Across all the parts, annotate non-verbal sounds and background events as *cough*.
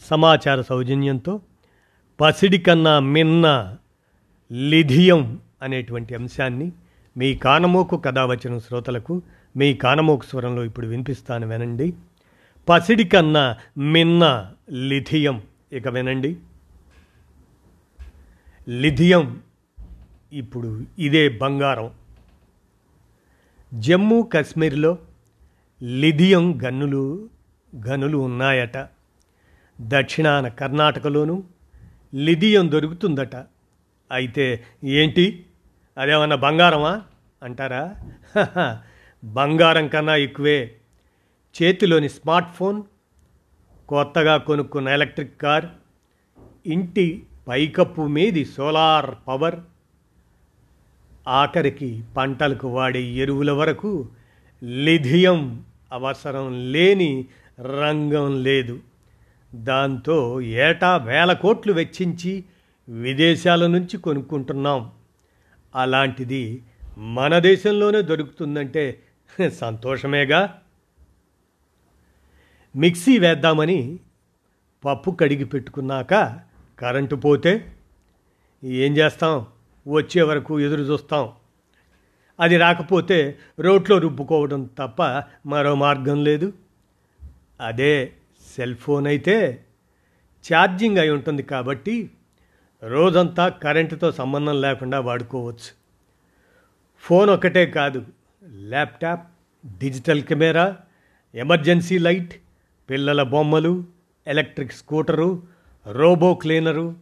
సమాచార సౌజన్యంతో పసిడి కన్నా మిన్న లిథియం అనేటువంటి అంశాన్ని మీ కానమోకు కథావచన శ్రోతలకు మీ కానమోకు స్వరంలో ఇప్పుడు వినిపిస్తాను వినండి. పసిడి కన్నా మిన్న లిథియం ఇక వినండి. లిథియం ఇప్పుడు ఇదే బంగారం. జమ్మూ కాశ్మీర్లో లిథియం గనులు గనులు ఉన్నాయట. దక్షిణాన కర్ణాటకలోనూ లిథియం దొరుకుతుందట. అయితే ఏంటి? అదేమన్నా బంగారమా? అంటారా? బంగారం కన్నా ఎక్కువే. చేతిలోని స్మార్ట్ ఫోన్ కొత్తగా కొనుక్కున్న ఎలక్ట్రిక్ కార్ ఇంటి పైకప్పు మీది సోలార్ పవర్. ఆఖరికి పంటలకు వాడే ఎరువుల వరకు లిథియం అవసరం లేని రంగం లేదు. దాంతో ఏటా వేల కోట్లు వెచ్చించి విదేశాల నుంచి కొనుక్కుంటున్నాం. అలాంటిది మన దేశంలోనే దొరుకుతుందంటే *laughs* సంతోషమేగా? మిక్సీ వేద్దామని పప్పు కడిగి పెట్టుకున్నాక కరెంటు పోతే ఏం చేస్తాం? వచ్చే వరకు ఎదురు చూస్తాం. అది రాకపోతే రోట్లో రుబ్బుకోవడం తప్ప మరో మార్గం లేదు. అదే సెల్ ఫోన్ అయితే ఛార్జింగ్ అయి ఉంటుంది కాబట్టి రోజంతా కరెంటుతో సంబంధం లేకుండా వాడుకోవచ్చు. ఫోన్ ఒకటే కాదు laptop digital camera emergency light పిల్లల బొమ్మలు ఎలక్ట్రిక్ స్కూటరు రోబో క్లీనరు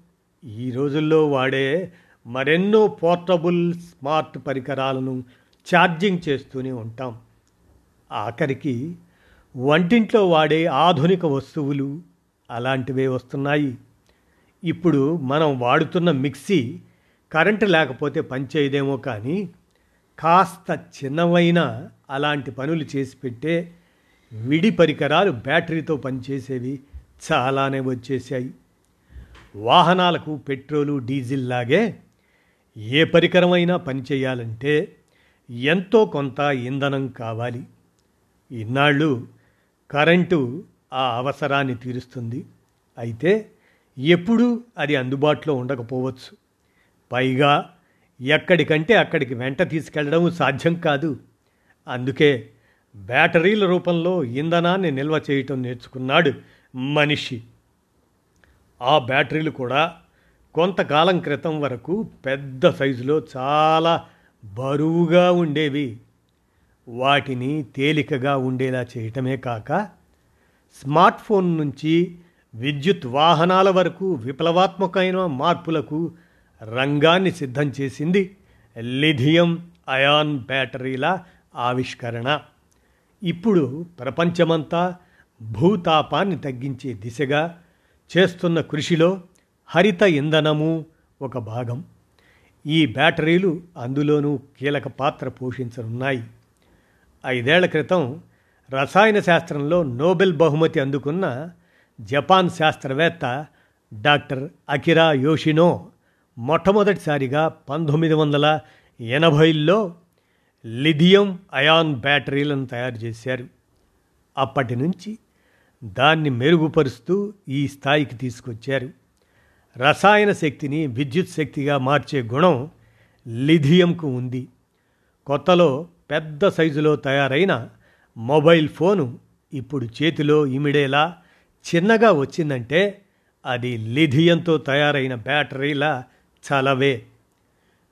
ఈ రోజుల్లో వాడే మరెన్నో పోర్టబుల్ స్మార్ట్ పరికరాలను ఛార్జింగ్ చేస్తూనే ఉంటాం. ఆఖరికి వంటింట్లో వాడే ఆధునిక వస్తువులు అలాంటివే వస్తున్నాయి. ఇప్పుడు మనం వాడుతున్న మిక్సీ కరెంటు లేకపోతే పనిచేయదేమో కానీ కాస్త చిన్నవైన అలాంటి పనులు చేసి పెట్టే విడి పరికరాలు బ్యాటరీతో పనిచేసేవి చాలానే వచ్చేసాయి వాహనాలకు పెట్రోలు డీజిల్ లాగే ఏ పరికరమైనా పనిచేయాలంటే ఎంతో కొంత ఇంధనం కావాలి. ఇన్నాళ్ళు కరెంటు ఆ అవసరాన్ని తీరుస్తుంది. అయితే ఎప్పుడూ అది అందుబాటులో ఉండకపోవచ్చు. పైగా ఎక్కడికంటే అక్కడికి వెంట తీసుకెళ్ళడం సాధ్యం కాదు. అందుకే బ్యాటరీల రూపంలో ఇంధనాన్ని నిల్వ చేయటం నేర్చుకున్నాడు మనిషి. ఆ బ్యాటరీలు కూడా కొంతకాలం క్రితం వరకు పెద్ద సైజులో చాలా బరువుగా ఉండేవి. వాటిని తేలికగా ఉండేలా చేయటమే కాక స్మార్ట్ ఫోన్ నుంచి విద్యుత్ వాహనాల వరకు విప్లవాత్మకమైన మార్పులకు రంగాన్ని సిద్ధం చేసింది లిథియం అయాన్ బ్యాటరీల ఆవిష్కరణ. ఇప్పుడు ప్రపంచమంతా భూతాపాన్ని తగ్గించే దిశగా చేస్తున్న కృషిలో హరిత ఇంధనము ఒక భాగం. ఈ బ్యాటరీలు అందులోనూ కీలక పాత్ర పోషించనున్నాయి. ఐదేళ్ళ క్రితం రసాయన శాస్త్రంలో నోబెల్ బహుమతి అందుకున్న జపాన్ శాస్త్రవేత్త డాక్టర్ అకిరా యోషినో మొట్టమొదటిసారిగా పంతొమ్మిది వందల ఎనభైలో లిథియం అయాన్ బ్యాటరీలను తయారు చేశారు. అప్పటి నుంచి దాన్ని మెరుగుపరుస్తూ ఈ స్థాయికి తీసుకొచ్చారు. రసాయన శక్తిని విద్యుత్ శక్తిగా మార్చే గుణం లిథియంకు ఉంది. కొత్తలో పెద్ద సైజులో తయారైన మొబైల్ ఫోను ఇప్పుడు చేతిలో ఇమిడేలా చిన్నగా వచ్చిందంటే అది లిథియంతో తయారైన బ్యాటరీల చలవే.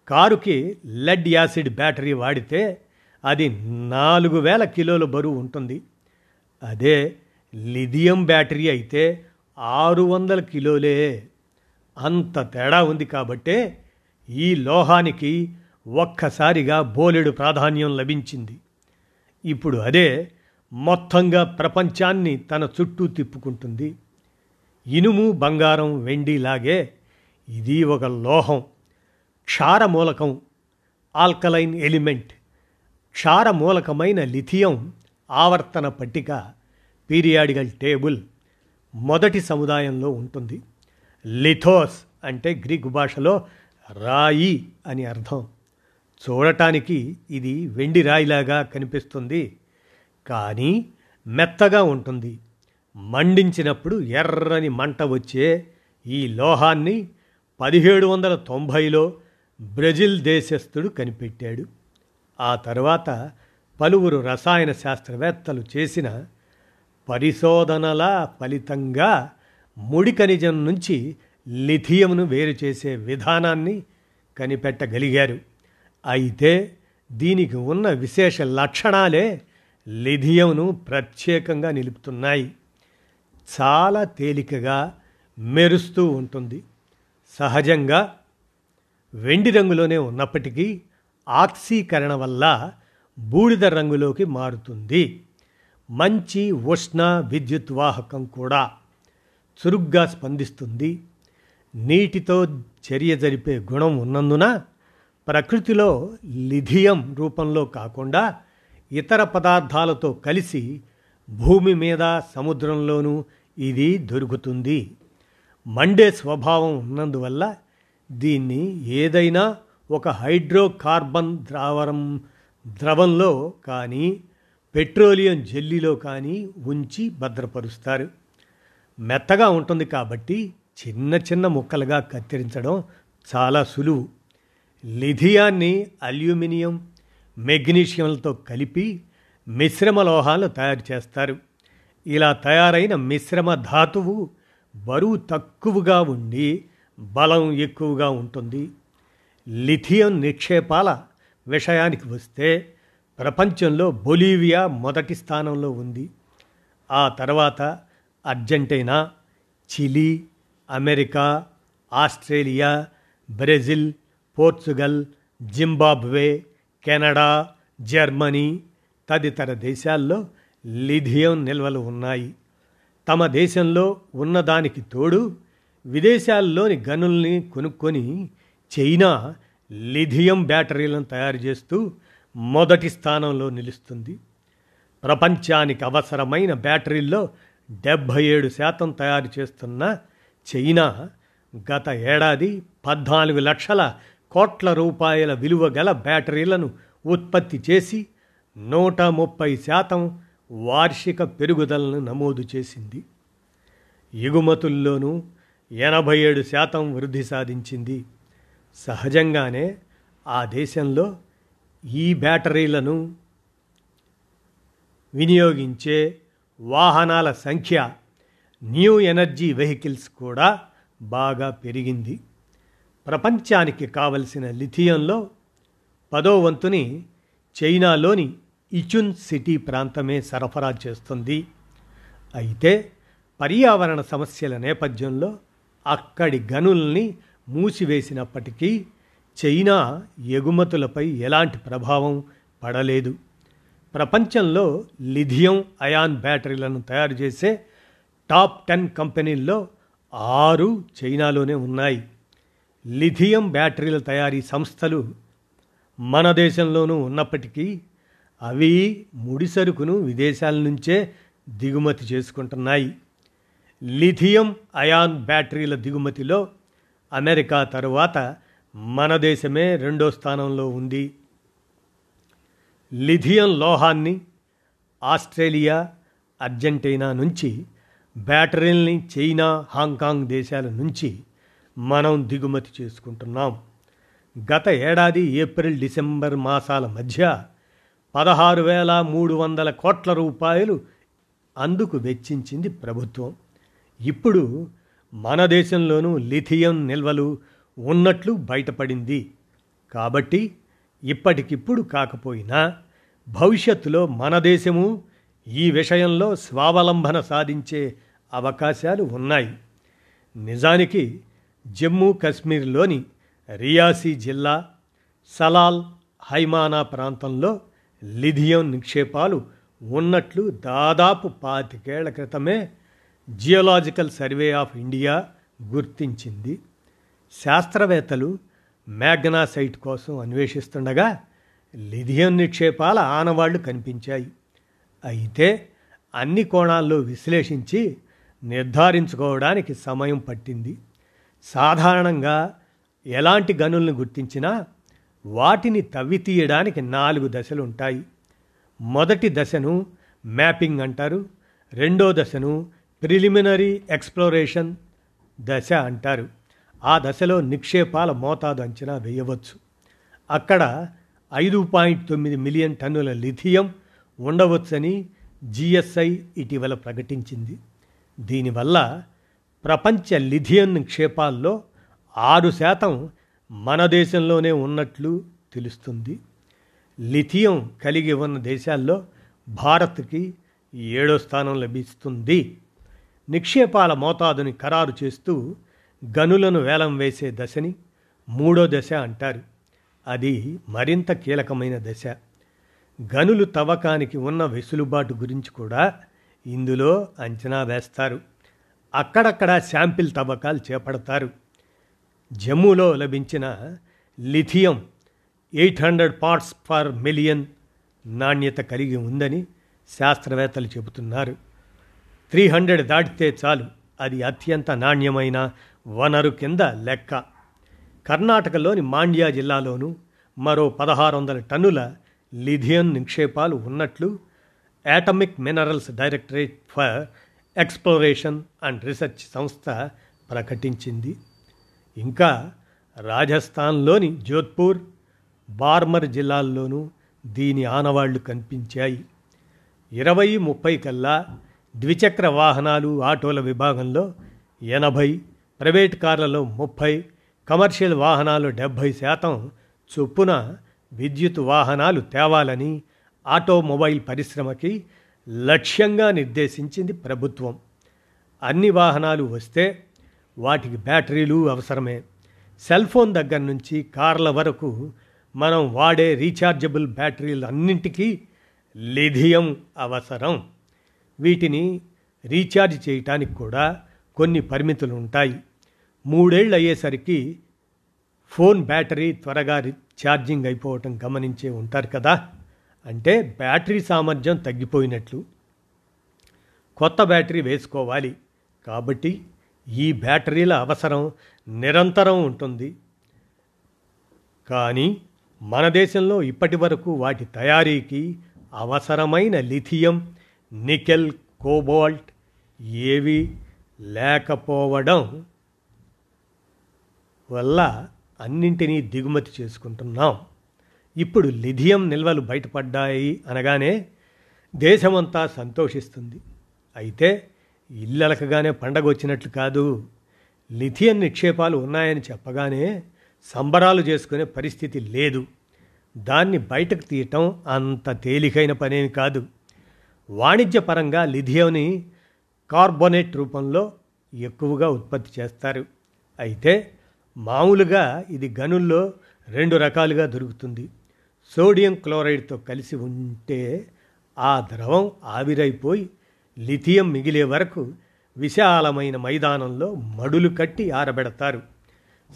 కారుకి లెడ్ యాసిడ్ బ్యాటరీ వాడితే అది నాలుగు వేల కిలోల బరువు ఉంటుంది. అదే లిథియం బ్యాటరీ అయితే ఆరు వందల కిలోలే. అంత తేడా ఉంది కాబట్టే ఈ లోహానికి ఒక్కసారిగా బోలెడు ప్రాధాన్యం లభించింది. ఇప్పుడు అదే మొత్తంగా ప్రపంచాన్ని తన చుట్టూ తిప్పుకుంటుంది. ఇనుము బంగారం వెండి లాగే ఇది ఒక లోహం క్షార మూలకం ఆల్కలైన్ ఎలిమెంట్ క్షార మూలకమైన లిథియం ఆవర్తన పట్టిక పీరియాడికల్ టేబుల్ మొదటి సముదాయంలో ఉంటుంది. లిథోస్ అంటే గ్రీకు భాషలో రాయి అని అర్థం. చూడటానికి ఇది వెండి రాయిలాగా కనిపిస్తుంది. కానీ మెత్తగా ఉంటుంది. మండించినప్పుడు ఎర్రని మంట వచ్చే ఈ లోహాన్ని పదిహేడు వందల తొంభైలో బ్రెజిల్ దేశస్థుడు కనిపెట్టాడు. ఆ తర్వాత పలువురు రసాయన శాస్త్రవేత్తలు చేసిన పరిశోధనల ఫలితంగా ముడి ఖనిజం నుంచి లిథియంను వేరు చేసే విధానాన్ని కనిపెట్టగలిగారు. అయితే దీనికి ఉన్న విశేష లక్షణాలే లిథియంను ప్రత్యేకంగా నిలుపుతున్నాయి. చాలా తేలికగా మెరుస్తూ ఉంటుంది. సహజంగా వెండి రంగులోనే ఉన్నప్పటికీ ఆక్సీకరణ వల్ల బూడిద రంగులోకి మారుతుంది. మంచి ఉష్ణ విద్యుత్ వాహకం కూడా చురుగ్గా స్పందిస్తుంది. నీటితో చర్య జరిపే గుణం ఉన్నందున ప్రకృతిలో లిథియం రూపంలో కాకుండా ఇతర పదార్థాలతో కలిసి భూమి మీద సముద్రంలోనూ ఇది దొరుకుతుంది. మండే స్వభావం ఉన్నందువల్ల దీన్ని ఏదైనా ఒక హైడ్రోకార్బన్ ద్రావరం ద్రవంలో కానీ పెట్రోలియం జెల్లీలో కానీ ఉంచి భద్రపరుస్తారు. మెత్తగా ఉంటుంది కాబట్టి చిన్న చిన్న ముక్కలుగా కత్తిరించడం చాలా సులువు. లిథియాన్ని అల్యూమినియం మెగ్నీషియంలతో కలిపి మిశ్రమ లోహాలు తయారు చేస్తారు. ఇలా తయారైన మిశ్రమ ధాతువు బరువు తక్కువగా ఉండి బలం ఎక్కువగా ఉంటుంది. లిథియం నిక్షేపాల విషయానికి వస్తే ప్రపంచంలో బొలీవియా మొదటి స్థానంలో ఉంది. ఆ తర్వాత Argentina Chile America Australia Brazil Portugal Zimbabwe Canada Germany తదితర దేశాల్లో లిథియం నిల్వలు ఉన్నాయి. తమ దేశంలో ఉన్నదానికి తోడు విదేశాల్లోని గనుల్ని కొనుక్కొని చైనా లిథియం బ్యాటరీలను తయారు చేస్తూ మొదటి స్థానంలో నిలుస్తుంది. ప్రపంచానికి అవసరమైన బ్యాటరీల్లో డెబ్భై ఏడు శాతం తయారు చేస్తున్న చైనా గత ఏడాది పద్నాలుగు లక్షల కోట్ల రూపాయల విలువ గల బ్యాటరీలను ఉత్పత్తి చేసి నూట ముప్పై శాతం వార్షిక పెరుగుదలను నమోదు చేసింది. ఎగుమతుల్లోనూ ఎనభై ఏడు శాతం వృద్ధి సాధించింది. సహజంగానే ఆ దేశంలో ఈ బ్యాటరీలను వినియోగించే వాహనాల సంఖ్య న్యూ ఎనర్జీ వెహికల్స్ కూడా బాగా పెరిగింది. ప్రపంచానికి కావలసిన లిథియంలో పదో వంతుని చైనాలోని ఇచున్ సిటీ ప్రాంతమే సరఫరా చేస్తుంది. అయితే పర్యావరణ సమస్యల నేపథ్యంలో అక్కడి గనుల్ని మూసివేసినప్పటికీ చైనా ఎగుమతులపై ఎలాంటి ప్రభావం పడలేదు. ప్రపంచంలో లిథియం అయాన్ బ్యాటరీలను తయారు చేసే టాప్ టెన్ కంపెనీల్లో ఆరు చైనాలోనే ఉన్నాయి. లిథియం బ్యాటరీల తయారీ సంస్థలు మన దేశంలోనూ ఉన్నప్పటికీ అవి ముడి సరుకును విదేశాల నుంచే దిగుమతి చేసుకుంటున్నాయి. లిథియం అయాన్ బ్యాటరీల దిగుమతిలో అమెరికా తరువాత మన దేశమే రెండో స్థానంలో ఉంది. లిథియం లోహాన్ని ఆస్ట్రేలియా అర్జెంటీనా నుంచి బ్యాటరీల్ని చైనా హాంకాంగ్ దేశాల నుంచి మనం దిగుమతి చేసుకుంటున్నాం. గత ఏడాది ఏప్రిల్ డిసెంబర్ మాసాల మధ్య పదహారు వేల మూడు వందల కోట్ల రూపాయలు అందుకు వెచ్చించింది ప్రభుత్వం. ఇప్పుడు మన దేశంలోనూ లిథియం నిల్వలు ఉన్నట్లు బయటపడింది. కాబట్టి ఇప్పటికిప్పుడు కాకపోయినా భవిష్యత్తులో మన దేశము ఈ విషయంలో స్వావలంబన సాధించే అవకాశాలు ఉన్నాయి. నిజానికి జమ్మూ కాశ్మీర్లోని రియాసీ జిల్లా సలాల్ హైమానా ప్రాంతంలో లిథియం నిక్షేపాలు ఉన్నట్లు దాదాపు పాతికేళ్ళ క్రితమే జియోలాజికల్ సర్వే ఆఫ్ ఇండియా గుర్తించింది. శాస్త్రవేత్తలు మ్యాగ్నాసైట్ కోసం అన్వేషిస్తుండగా లిథియం నిక్షేపాల ఆనవాళ్ళు కనిపించాయి. అయితే అన్ని కోణాల్లో విశ్లేషించి నిర్ధారించుకోవడానికి సమయం పట్టింది. సాధారణంగా ఎలాంటి గనులను గుర్తించినా వాటిని తవ్వి తీయడానికి నాలుగు దశలు ఉంటాయి. మొదటి దశను మ్యాపింగ్ అంటారు. రెండో దశను ప్రిలిమినరీ ఎక్స్ప్లోరేషన్ దశ అంటారు. ఆ దశలో నిక్షేపాల మోతాదు అంచనా వేయవచ్చు. అక్కడ ఐదు పాయింట్ తొమ్మిది మిలియన్ టన్నుల లిథియం ఉండవచ్చని జిఎస్ఐ ఇటీవల ప్రకటించింది. దీనివల్ల ప్రపంచ లిథియం నిక్షేపాల్లో ఆరు శాతం మన దేశంలోనే ఉన్నట్లు తెలుస్తుంది. లిథియం కలిగి ఉన్న దేశాల్లో భారత్కి ఏడో స్థానం లభిస్తుంది. నిక్షేపాల మోతాదుని ఖరారు చేస్తూ గనులను వేలం వేసే దశని మూడో దశ అంటారు. అది మరింత కీలకమైన దశ. గనులు తవ్వకానికి ఉన్న వెసులుబాటు గురించి కూడా ఇందులో అంచనా వేస్తారు. అక్కడక్కడ శాంపిల్ తవ్వకాలు చేపడతారు. జమ్మూలో లభించిన lithium eight hundred parts per million నాణ్యత కలిగి ఉందని శాస్త్రవేత్తలు చెబుతున్నారు. త్రీ హండ్రెడ్ దాటితే చాలు అది అత్యంత నాణ్యమైన వనరు కింద లెక్క. కర్ణాటకలోని మాండ్యా జిల్లాలోనూ మరో పదహారు వందల టన్నుల లిథియం నిక్షేపాలు ఉన్నట్లు atomic minerals directorate for exploration and research సంస్థ ప్రకటించింది. ఇంకా రాజస్థాన్లోని జోధ్పూర్ బార్మర్ జిల్లాల్లోనూ దీని ఆనవాళ్ళు కనిపించాయి. ఇరవై ముప్పై కల్లా ద్విచక్ర వాహనాలు ఆటోల విభాగంలో ఎనభై ప్రైవేట్ కార్లలో ముప్పై కమర్షియల్ వాహనాలు డెబ్భై శాతం చొప్పున విద్యుత్ వాహనాలు తేవాలని ఆటోమొబైల్ పరిశ్రమకి లక్ష్యంగా నిర్దేశించింది ప్రభుత్వం. అన్ని వాహనాలు వస్తే వాటికి బ్యాటరీలు అవసరమే. సెల్ ఫోన్ దగ్గర నుంచి కార్ల వరకు మనం వాడే రీఛార్జబుల్ బ్యాటరీలు అన్నింటికీ లిథియం అవసరం. వీటిని రీఛార్జ్ చేయటానికి కూడా కొన్ని పరిమితులు ఉంటాయి మూడేళ్ళు అయ్యేసరికి ఫోన్ బ్యాటరీ త్వరగా ఛార్జింగ్ అయిపోవటం గమనించే ఉంటారు కదా. అంటే బ్యాటరీ సామర్థ్యం తగ్గిపోయినట్లు కొత్త బ్యాటరీ వేసుకోవాలి కాబట్టి ఈ బ్యాటరీల అవసరం నిరంతరం ఉంటుంది. కానీ మన దేశంలో ఇప్పటి వరకు వాటి తయారీకి అవసరమైన లిథియం నికెల్ కోబాల్ట్ ఏవి లేకపోవడం వల్ల అన్నింటినీ దిగుమతి చేసుకుంటున్నాం. ఇప్పుడు లిథియం నిల్వలు బయటపడ్డాయి అనగానే దేశమంతా సంతోషిస్తుంది. అయితే ఇల్లలకగానే పండగ వచ్చినట్లు కాదు. లిథియం నిక్షేపాలు ఉన్నాయని చెప్పగానే సంబరాలు చేసుకునే పరిస్థితి లేదు. దాన్ని బయటకు తీయటం అంత తేలికైన పనేమి కాదు. వాణిజ్యపరంగా లిథియంని కార్బోనేట్ రూపంలో ఎక్కువగా ఉత్పత్తి చేస్తారు. అయితే మామూలుగా ఇది గనుల్లో రెండు రకాలుగా దొరుకుతుంది. సోడియం క్లోరైడ్తో కలిసి ఉంటే ఆ ద్రవం ఆవిరైపోయి లిథియం మిగిలే వరకు విశాలమైన మైదానంలో మడులు కట్టి ఆరబెడతారు.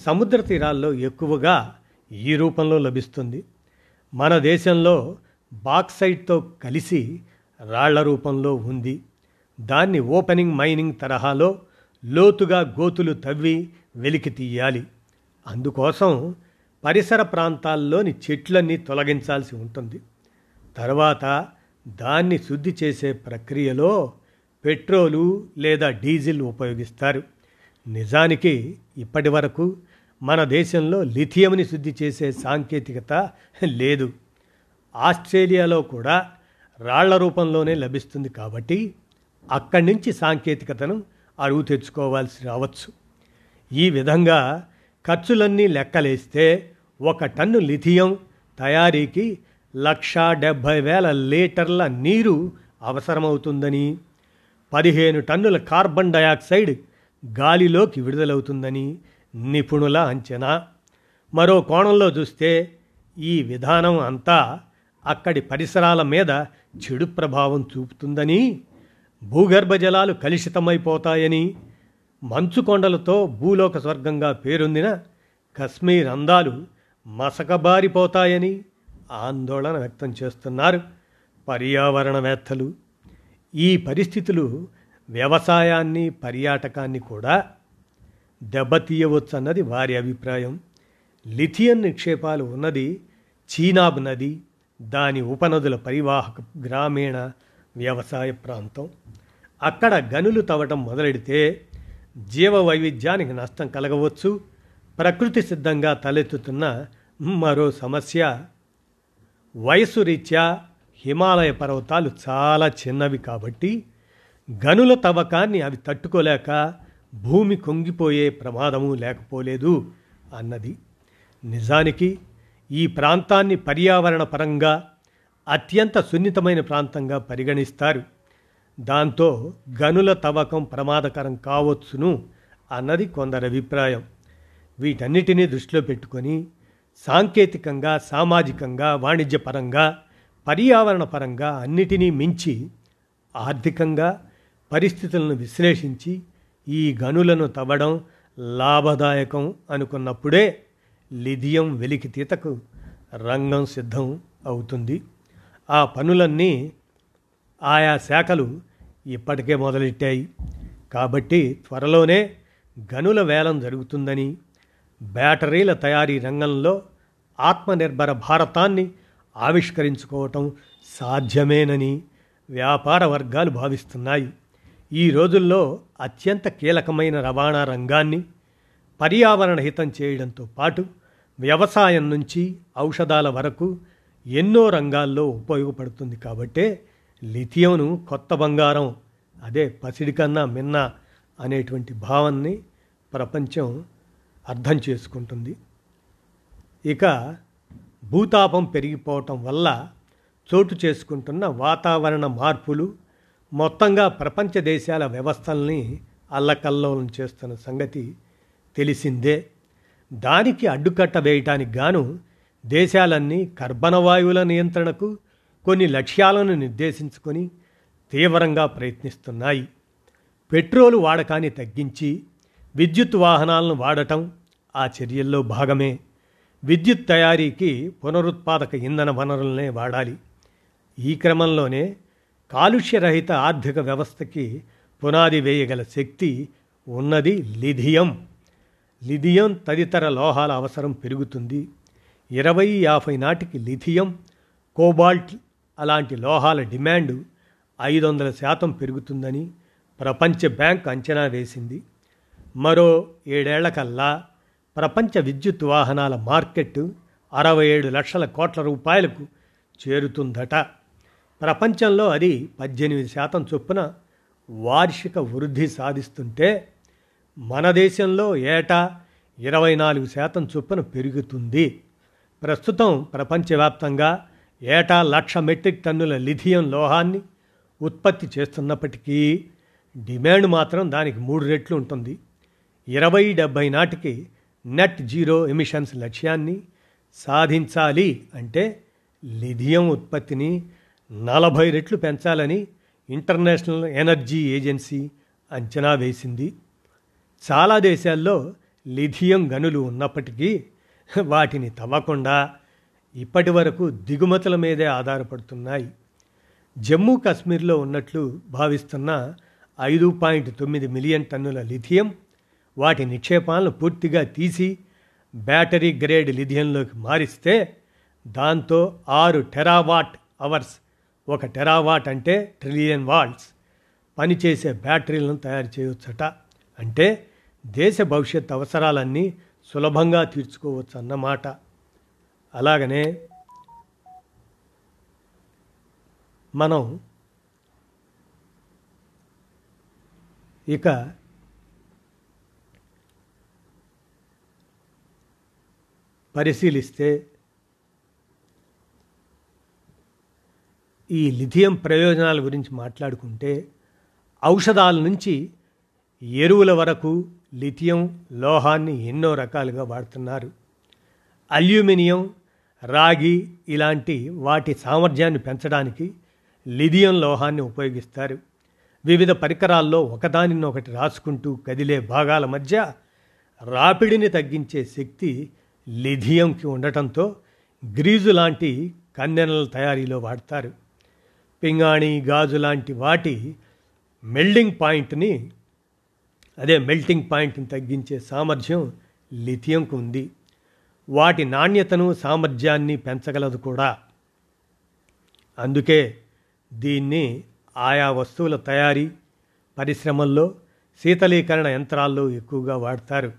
సముద్ర తీరాల్లో ఎక్కువగా ఈ రూపంలో లభిస్తుంది. మన దేశంలో బాక్సైట్తో కలిసి రాళ్ళ రూపంలో ఉంది. దాన్ని ఓపెనింగ్ మైనింగ్ తరహాలో లోతుగా గోతులు తవ్వి వెలికి తీయాలి. అందుకోసం పరిసర ప్రాంతాల్లోని చెట్లన్నీ తొలగించాల్సి ఉంటుంది. తర్వాత దాన్ని శుద్ధి చేసే ప్రక్రియలో పెట్రోలు లేదా డీజిల్ ఉపయోగిస్తారు. నిజానికి ఇప్పటి వరకు మన దేశంలో లిథియంని శుద్ధి చేసే సాంకేతికత లేదు. ఆస్ట్రేలియాలో కూడా రాళ్ళ రూపంలోనే లభిస్తుంది కాబట్టి అక్కడి నుంచి సాంకేతికతను అరువు తెచ్చుకోవాల్సి రావచ్చు. ఈ విధంగా ఖర్చులన్నీ లెక్కలేస్తే ఒక టన్ను లిథియం తయారీకి లక్షా డెబ్భై వేల లీటర్ల నీరు అవసరమవుతుందని పదిహేను టన్నుల కార్బన్ డయాక్సైడ్ గాలిలోకి విడుదలవుతుందని నిపుణుల అంచనా. మరో కోణంలో చూస్తే ఈ విధానం అంతా అక్కడి పరిసరాల మీద చెడు ప్రభావం చూపుతుందని భూగర్భ జలాలు కలుషితమైపోతాయని మంచు కొండలతో భూలోక స్వర్గంగా పేరొందిన కశ్మీర్ అందాలు మసకబారిపోతాయని ఆందోళన వ్యక్తం చేస్తున్నారు పర్యావరణవేత్తలు ఈ పరిస్థితులు వ్యవసాయాన్ని పర్యాటకాన్ని కూడా దెబ్బతీయవచ్చన్నది వారి అభిప్రాయం. లిథియన్ నిక్షేపాలు ఉన్నది చీనాబ్ నది దాని ఉపనదుల పరివాహక గ్రామీణ వ్యవసాయ ప్రాంతం. అక్కడ గనులు తవ్వటం మొదలెడితే జీవ వైవిధ్యానికి నష్టం కలగవచ్చు. ప్రకృతి సిద్ధంగా తలెత్తుతున్న మరో సమస్య. వయసు రీత్యా హిమాలయ పర్వతాలు చాలా చిన్నవి కాబట్టి గనుల తవ్వకాన్ని అవి తట్టుకోలేక భూమి కొంగిపోయే ప్రమాదము లేకపోలేదు అన్నది. నిజానికి ఈ ప్రాంతాన్ని పర్యావరణ పరంగా అత్యంత సున్నితమైన ప్రాంతంగా పరిగణిస్తారు. దాంతో గనుల తవ్వకం ప్రమాదకరం కావచ్చును అన్నది కొందరి అభిప్రాయం. వీటన్నిటినీ దృష్టిలో పెట్టుకొని సాంకేతికంగా సామాజికంగా వాణిజ్యపరంగా పర్యావరణ పరంగా అన్నిటినీ మించి ఆర్థికంగా పరిస్థితులను విశ్లేషించి ఈ గనులను తవ్వడం లాభదాయకం అనుకున్నప్పుడే లిథియం వెలికితీతకు రంగం సిద్ధం అవుతుంది. ఆ పనులన్నీ ఆయా శాఖలు ఇప్పటికే మొదలెట్టాయి. కాబట్టి త్వరలోనే గనుల వేలం జరుగుతుందని బ్యాటరీల తయారీ రంగంలో ఆత్మనిర్భర భారతాన్ని ఆవిష్కరించుకోవటం సాధ్యమేనని వ్యాపార వర్గాలు భావిస్తున్నాయి. ఈ రోజుల్లో అత్యంత కీలకమైన రవాణా రంగాన్ని పర్యావరణ హితం చేయడంతో పాటు వ్యవసాయం నుంచి ఔషధాల వరకు ఎన్నో రంగాల్లో ఉపయోగపడుతుంది కాబట్టే లిథియంను కొత్త బంగారం అదే పసిడి కన్నా మిన్న అనేటువంటి భావాన్ని ప్రపంచం అర్థం చేసుకుంటుంది. ఇక భూతాపం పెరిగిపోవటం వల్ల చోటు చేసుకుంటున్న వాతావరణ మార్పులు మొత్తంగా ప్రపంచ దేశాల వ్యవస్థల్ని అల్లకల్లోలం చేస్తున్న సంగతి తెలిసిందే. దానికి అడ్డుకట్ట వేయటానికి గాను దేశాలన్నీ కర్బన వాయువుల నియంత్రణకు కొన్ని లక్ష్యాలను నిర్దేశించుకొని తీవ్రంగా ప్రయత్నిస్తున్నాయి. పెట్రోలు వాడకాన్ని తగ్గించి విద్యుత్ వాహనాలను వాడటం ఆ చర్యల్లో భాగమే. విద్యుత్ తయారీకి పునరుత్పాదక ఇంధన వనరులనే వాడాలి. ఈ క్రమంలోనే కాలుష్యరహిత ఆర్థిక వ్యవస్థకి పునాది వేయగల శక్తి ఉన్నది లిథియం. లిథియం తదితర లోహాల అవసరం పెరుగుతుంది. ఇరవై యాభై నాటికి లిథియం కోబాల్ట్ అలాంటి లోహాల డిమాండ్ ఐదు వందల శాతం పెరుగుతుందని ప్రపంచ బ్యాంక్ అంచనా వేసింది. మరో ఏడేళ్ళకల్లా ప్రపంచ విద్యుత్ వాహనాల మార్కెట్ అరవై ఏడు లక్షల కోట్ల రూపాయలకు చేరుతుందట. ప్రపంచంలో అది పద్దెనిమిది శాతం చొప్పున వార్షిక వృద్ధి సాధిస్తుంటే మన దేశంలో ఏటా ఇరవై నాలుగు శాతం చొప్పున పెరుగుతుంది. ప్రస్తుతం ప్రపంచవ్యాప్తంగా ఏటా లక్ష మెట్రిక్ టన్నుల లిథియం లోహాన్ని ఉత్పత్తి చేస్తున్నప్పటికీ డిమాండ్ మాత్రం దానికి మూడు రెట్లు ఉంటుంది. ఇరవై డెబ్భై నాటికి నెట్ జీరో ఎమిషన్స్ లక్ష్యాన్ని సాధించాలి అంటే లిథియం ఉత్పత్తిని నలభై రెట్లు పెంచాలని ఇంటర్నేషనల్ ఎనర్జీ ఏజెన్సీ అంచనా వేసింది. చాలా దేశాల్లో లిథియం గనులు ఉన్నప్పటికీ వాటిని తవ్వకుండా ఇప్పటి వరకు దిగుమతుల మీదే ఆధారపడుతున్నాయి. జమ్మూ కాశ్మీర్లో ఉన్నట్లు భావిస్తున్న ఐదు పాయింట్ తొమ్మిది మిలియన్ టన్నుల లిథియం వాటి నిక్షేపాలను పూర్తిగా తీసి బ్యాటరీ గ్రేడ్ లిథియంలోకి మారిస్తే దాంతో ఆరు టెరావాట్ అవర్స్ ఒక టెరావాట్ అంటే ట్రిలియన్ వాల్ట్స్ పనిచేసే బ్యాటరీలను తయారు చేయవచ్చట అంటే దేశ భవిష్యత్ అవసరాలన్నీ సులభంగా తీర్చుకోవచ్చు అన్నమాట అలాగనే మనం ఇక పరిశీలిస్తే ఈ లిథియం ప్రయోజనాల గురించి మాట్లాడుకుంటే ఔషధాల నుంచి ఎరువుల వరకు లిథియం లోహాన్ని ఎన్నో రకాలుగా వాడుతున్నారు. అల్యూమినియం రాగి ఇలాంటి వాటి సామర్థ్యాన్ని పెంచడానికి లిథియం లోహాన్ని ఉపయోగిస్తారు. వివిధ పరికరాల్లో ఒకదానినొకటి రాసుకుంటూ కదిలే భాగాల మధ్య రాపిడిని తగ్గించే శక్తి లిథియంకి ఉండటంతో గ్రీజు లాంటి కన్నెనల తయారీలో వాడతారు. పింగాణి గాజు లాంటి వాటి మెల్డింగ్ పాయింట్ని అదే మెల్టింగ్ పాయింట్ని తగ్గించే సామర్థ్యం లిథియంకు ఉంది. వాటి నాణ్యతను సామర్థ్యాన్ని పెంచగలదు కూడా. అందుకే దీన్ని ఆయా వస్తువుల తయారీ పరిశ్రమల్లో శీతలీకరణ యంత్రాల్లో ఎక్కువగా వాడతారు.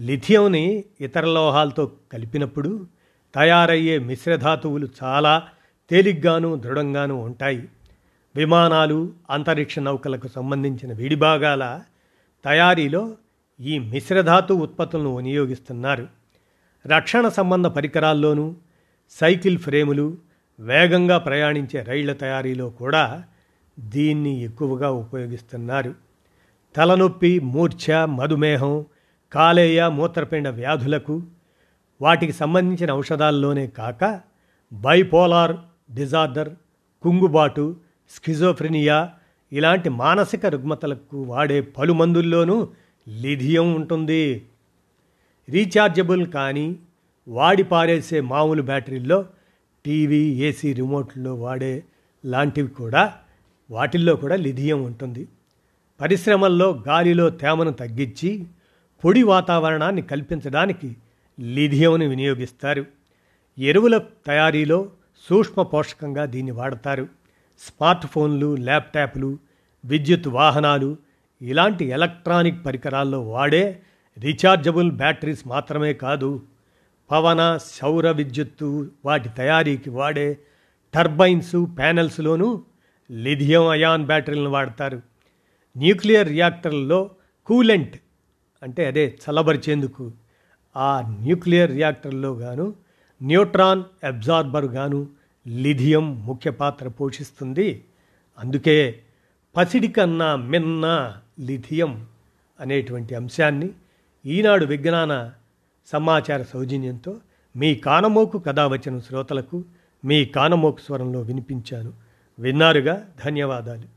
లిథియంని ఇతర లోహాలతో కలిపినప్పుడు తయారయ్యే మిశ్రధాతువులు చాలా తేలిగ్గాను దృఢంగాను ఉంటాయి. విమానాలు అంతరిక్ష నౌకలకు సంబంధించిన విడిభాగాల తయారీలో ఈ మిశ్రధాతు ఉత్పత్తులను వినియోగిస్తున్నారు. రక్షణ సంబంధ పరికరాల్లోనూ సైకిల్ ఫ్రేములు వేగంగా ప్రయాణించే రైళ్ళ తయారీలో కూడా దీన్ని ఎక్కువగా ఉపయోగిస్తున్నారు. తలనొప్పి మూర్ఛ మధుమేహం కాలేయ మూత్రపిండ వ్యాధులకు వాటికి సంబంధించిన ఔషధాల్లోనే కాక బైపోలార్ డిజార్డర్ కుంగుబాటు స్కిజోఫ్రినియా ఇలాంటి మానసిక రుగ్మతలకు వాడే పలు మందుల్లోనూ లిథియం ఉంటుంది. రీఛార్జబుల్ కానీ వాడి పారేసే మామూలు బ్యాటరీల్లో టీవీ ఏసీ రిమోట్లో వాడే లాంటివి కూడా వాటిల్లో కూడా లిథియం ఉంటుంది. పరిశ్రమల్లో గాలిలో తేమను తగ్గించి పొడి వాతావరణాన్ని కల్పించడానికి లిథియంను వినియోగిస్తారు. ఎరువుల తయారీలో సూక్ష్మ పోషకంగా దీన్ని వాడతారు. స్మార్ట్ ఫోన్లు ల్యాప్టాప్లు విద్యుత్ వాహనాలు ఇలాంటి ఎలక్ట్రానిక్ పరికరాల్లో వాడే రీఛార్జబుల్ బ్యాటరీస్ మాత్రమే కాదు పవన సౌర విద్యుత్తు వాటి తయారీకి వాడే టర్బైన్స్ ప్యానెల్స్లోనూ లిథియం అయాన్ బ్యాటరీలను వాడతారు. న్యూక్లియర్ రియాక్టర్లలో కూలెంట్ అంటే అదే చల్లబరిచేందుకు ఆ న్యూక్లియర్ రియాక్టర్లో గాను న్యూట్రాన్ అబ్జార్బర్ గాను లిథియం ముఖ్య పాత్ర పోషిస్తుంది. అందుకే పసిడి కన్నా మిన్న లిథియం అనేటువంటి అంశాన్ని ఈనాడు విజ్ఞాన సమాచార సౌజన్యంతో మీ కానమోకు కథ వచ్చిన శ్రోతలకు మీ కానమోకు స్వరంలో వినిపించాను. విన్నారుగా? ధన్యవాదాలు.